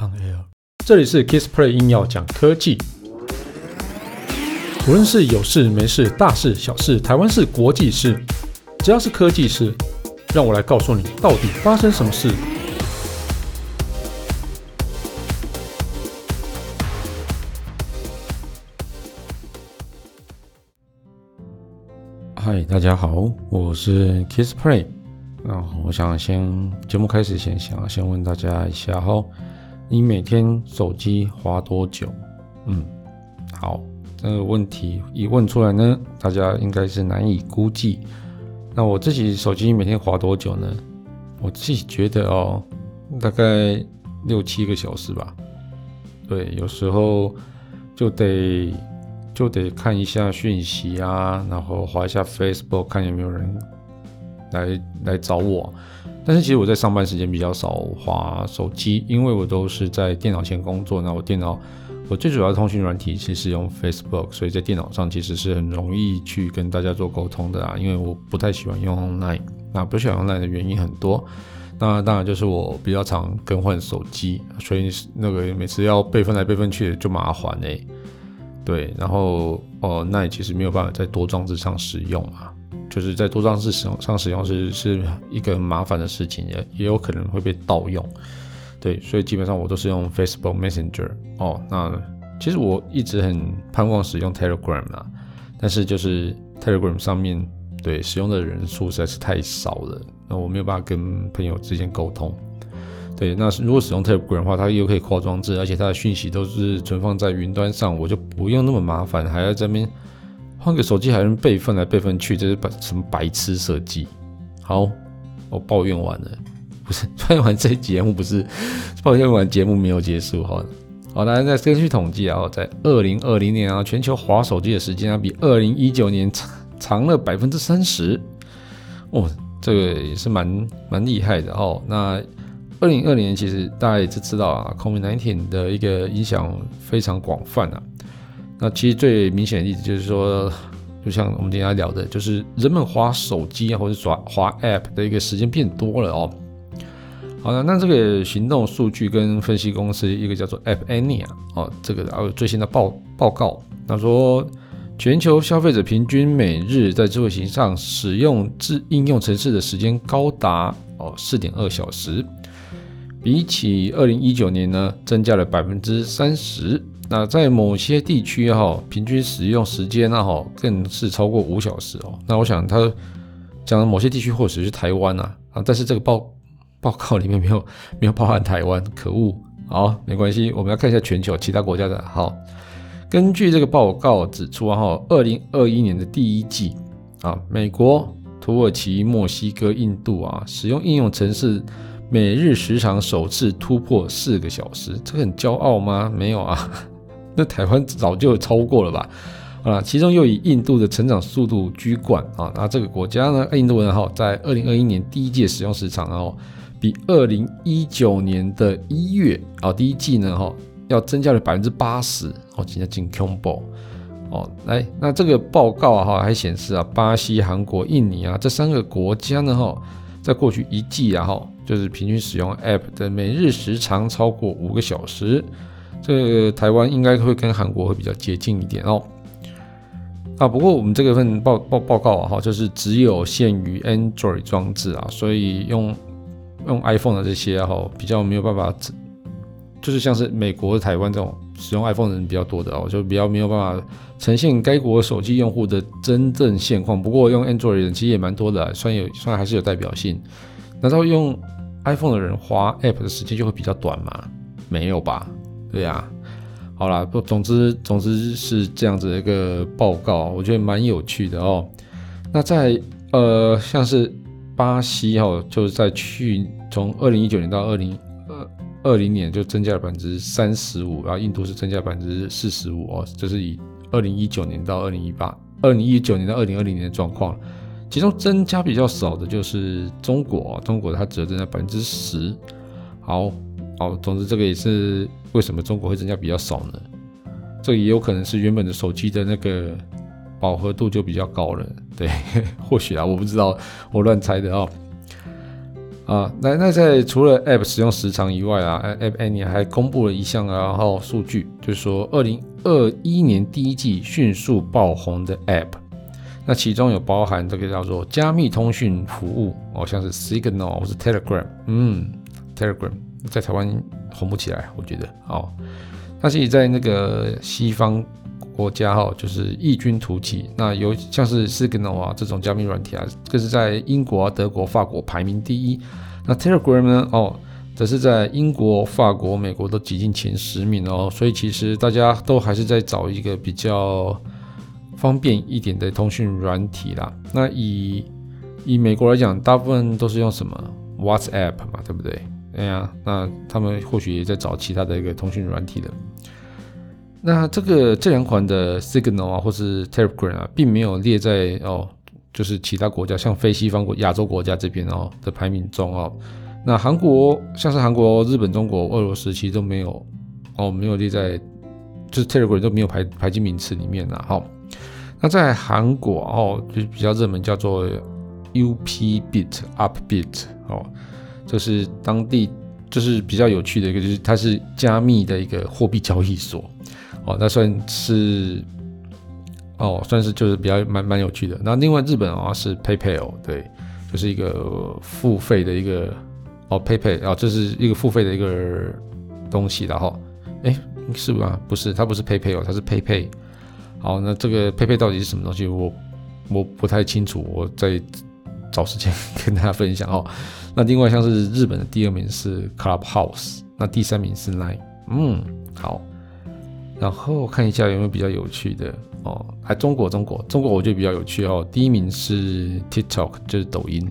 On Air，这里是 Kissplay 硬要讲科技，无论是有事没事、大事小事、台湾事、国际事，只要是科技事，让我来告诉你到底发生什么事。嗨，大家好，我是 Kissplay。那我想先节目开始前，想先问大家一下哈。你每天手机滑多久？嗯，好，这个问题一问出来呢，大家应该是难以估计。那我自己手机每天滑多久呢？我自己觉得哦，大概六七个小时吧。对，有时候就得就得看一下讯息啊，然后滑一下 Facebook，看有没有人来来找我。但是其实我在上班时间比较少滑手机，因为我都是在电脑前工作。那我电脑我最主要的通讯软体其实用 Facebook，所以在电脑上其实是很容易去跟大家做沟通的啊。因为我不太喜欢用 Line，那不喜欢用 Line 的原因很多。那当然就是我比较常更换手机，所以那个每次要备份来备份去就麻烦哎、欸。对，然后哦，Line 其实没有办法在多装置上使用啊。就是在多装置使用上使用是是一个很麻烦的事情，也也有可能会被盗用，对，所以基本上我都是用 Facebook Messenger 哦。那其实我一直很盼望使用 Telegram 啦，但是就是 Telegram 上面对使用的人数实在是太少了，那我没有办法跟朋友之间沟通。对，那如果使用 Telegram 的话，它又可以跨装置，而且它的讯息都是存放在云端上，我就不用那么麻烦，还要这边。换个手机还能备份来备份去，这是白什么白痴设计？好，我抱怨完了，不是 抱怨完这节目不是 抱怨完节目没有结束，好，好，大家再根据统计啊，在二零二零年啊，全球滑手机的时间啊，比二零一九年长长了百分之三十，哦，这个也是蛮蛮厉害的哦。那二零二零年其实大家也是知道啊，COVID-19 的一个影响非常广泛啊。那其实最明显的例子就是说，就像我们今天聊的，就是人们滑手机啊，或者耍滑 App 的一个时间变多了哦。好了，那这个行动数据跟分析公司一个叫做 App Annie 啊，哦，这个还有最新的报报告，他说全球消费者平均每日在智慧型上使用智应用程式的时间高达哦四点二小时，比起二零一九年呢，增加了百分之三十。那在某些地区哈，平均使用时间呢哈，更是超过五小时哦。那我想他讲的某些地区或许是台湾啊，啊，但是这个报报告里面没有 没有包含台湾，可恶。好，没关系，我们要看一下全球其他国家的。好，根据这个报告指出啊哈，二零二一年的第一季啊，美国、土耳其、墨西哥、印度啊，使用应用程式每日时长首次突破四个小时，这个很骄傲吗？没有啊。那台湾早就超过了吧？啊，其中又以印度的成长速度居冠啊。那这个国家呢，印度人哈，在二零二一年第一季使用时长，然后比二零一九年的一月啊第一季呢哈，要增加了百分之八十哦，今天进 combo 哦。来，那这个报告哈还显示啊，巴西、韩国、印尼啊这三个国家呢哈，在过去一季啊哈，就是平均使用 App 的每日时长超过五个小时。这台湾应该会跟韩国会比较接近一点哦。啊，不过我们这个份报报报告啊，哈，就是只有限于 Android 装置啊，所以用用 iPhone 的这些哈，比较没有办法，就是像是美国、台湾这种使用 iPhone 的人比较多的哦，就比较没有办法呈现该国手机用户的真正现况。不过用 Android 的人其实也蛮多的，算有算还是有代表性。难道用 iPhone 的人花 App 的时间就会比较短吗？没有吧。对呀、好啦，不，总之总之是这样子的一个报告，我觉得蛮有趣的哦。那在呃，像是巴西哈，就是在去从二零一九年到二零二二零年就增加了百分之三十五，然后印度是增加百分之四十五哦，这、是以二零一九年到二零一八，二零一九年到二零二零年的状况。其中增加比较少的就是中国，中国它只增加百分之十。好。好，总之这个也是为什么中国会增加比较少呢？这也有可能是原本的手机的那个饱和度就比较高了，对，或许啊，我不知道，我乱猜的哦。啊，那那在除了 App 使用时长以外啊，App Annie 还公布了一项然后数据，就是说二零二一年第一季迅速爆红的 App，那其中有包含这个叫做加密通讯服务，哦，像是 Signal 或是 Telegram，嗯，Telegram 在台湾红不起来，我觉得哦，但是在那个西方。国家哈，就是异军突起。那有像是 Signal 啊这种加密软体啊，这是在英国、啊、德国、法国排名第一。那 Telegram 呢？哦，则是在英国、法国、美国都挤进前十名哦。所以其实大家都还是在找一个比较方便一点的通讯软体啦。那以以美国来讲，大部分都是用什么 WhatsApp 嘛，对不对？哎呀，那他们或许也在找其他的一个通讯软体的。那这个这两款的 Signal 啊，或是 Telegram 啊，并没有列在哦，就是其他国家，像非西方国、亚洲国家这边哦的排名中哦。那韩国像是韩国、日本、中国、俄罗斯，其实都没有哦，没有列在，就是 Telegram 都没有排排进名次里面了。哈，那在韩国哦，就比较热门，叫做 UPBit、Upbit 哦，这是当地就是比较有趣的一个，就是它是加密的一个货币交易所。哦，那算是哦，算是就是比较蛮蛮有趣的。那另外日本啊是 PayPal，对，就是一个付费的一个哦 PayPal 啊，这是一个付费的一个东西的哈。哎，是吧？不是，它不是 PayPal，它是 PayPay。好，那这个 PayPay 到底是什么东西？我我不太清楚，我在找时间跟大家分享哦。那另外像是日本的第二名是 Clubhouse，那第三名是 Line。嗯，好。然后看一下有没有比较有趣的哦，还中国中国中国我觉得比较有趣哦。第一名是 TikTok，就是抖音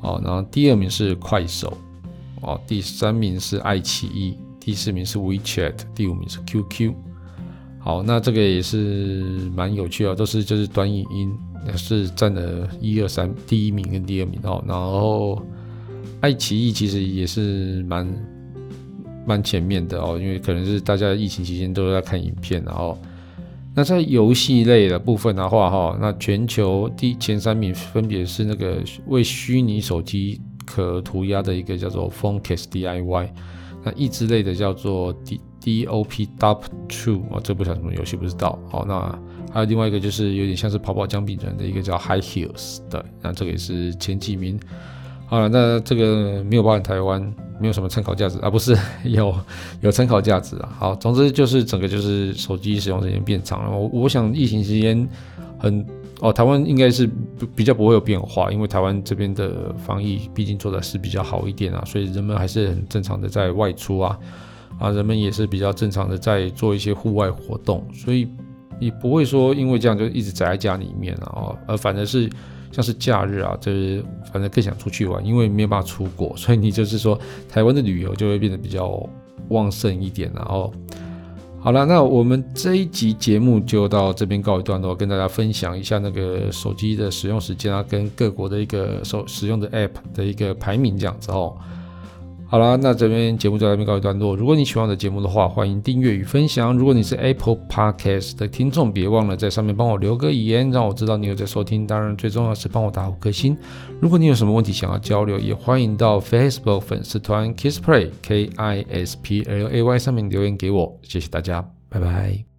哦，然后第二名是快手哦，第三名是爱奇艺，第四名是 WeChat，第五名是 QQ。好，那这个也是蛮有趣哦，都是就是短影音，也是占了一二三第一名跟第二名哦。然后爱奇艺其实也是蛮。蛮前面的哦，因为可能是大家疫情期间都在看影片，然后那在游戏类的部分的话，哈，那全球第前三名分别是那个为虚拟手机壳涂鸦的一个叫做 PhoneCase DIY，那益智类的叫做 D DOP Dop Two 啊，这不晓得什么游戏不知道。好，那还有另外一个就是有点像是跑跑姜饼人的一个叫 High Heels，对，那这个也是前几名。好了，那这个没有包含台湾，没有什么参考价值啊，不是有有参考价值啊。好，总之就是整个就是手机使用时间变长了。我我想疫情期间很哦，台湾应该是比较不会有变化，因为台湾这边的防疫毕竟做的是比较好一点啊，所以人们还是很正常的在外出啊啊，人们也是比较正常的在做一些户外活动，所以你不会说因为这样就一直宅在家里面啊，而反而是。像是假日啊，就是反正更想出去玩，因为没有办法出国，所以你就是说台湾的旅游就会变得比较旺盛一点。然后，好了，那我们这一集节目就到这边告一段落，跟大家分享一下那个手机的使用时间啊，跟各国的一个手使用的 App 的一个排名这样子哦。好了，那这边节目就到这边告一段落。如果你喜欢我的节目的话，欢迎订阅与分享。如果你是 Apple Podcast 的听众，别忘了在上面帮我留个言，让我知道你有在收听。当然，最重要是帮我打五颗星。如果你有什么问题想要交流，也欢迎到 Facebook 粉丝团 Kisplay K I S P L A Y 上面留言给我。谢谢大家，拜拜。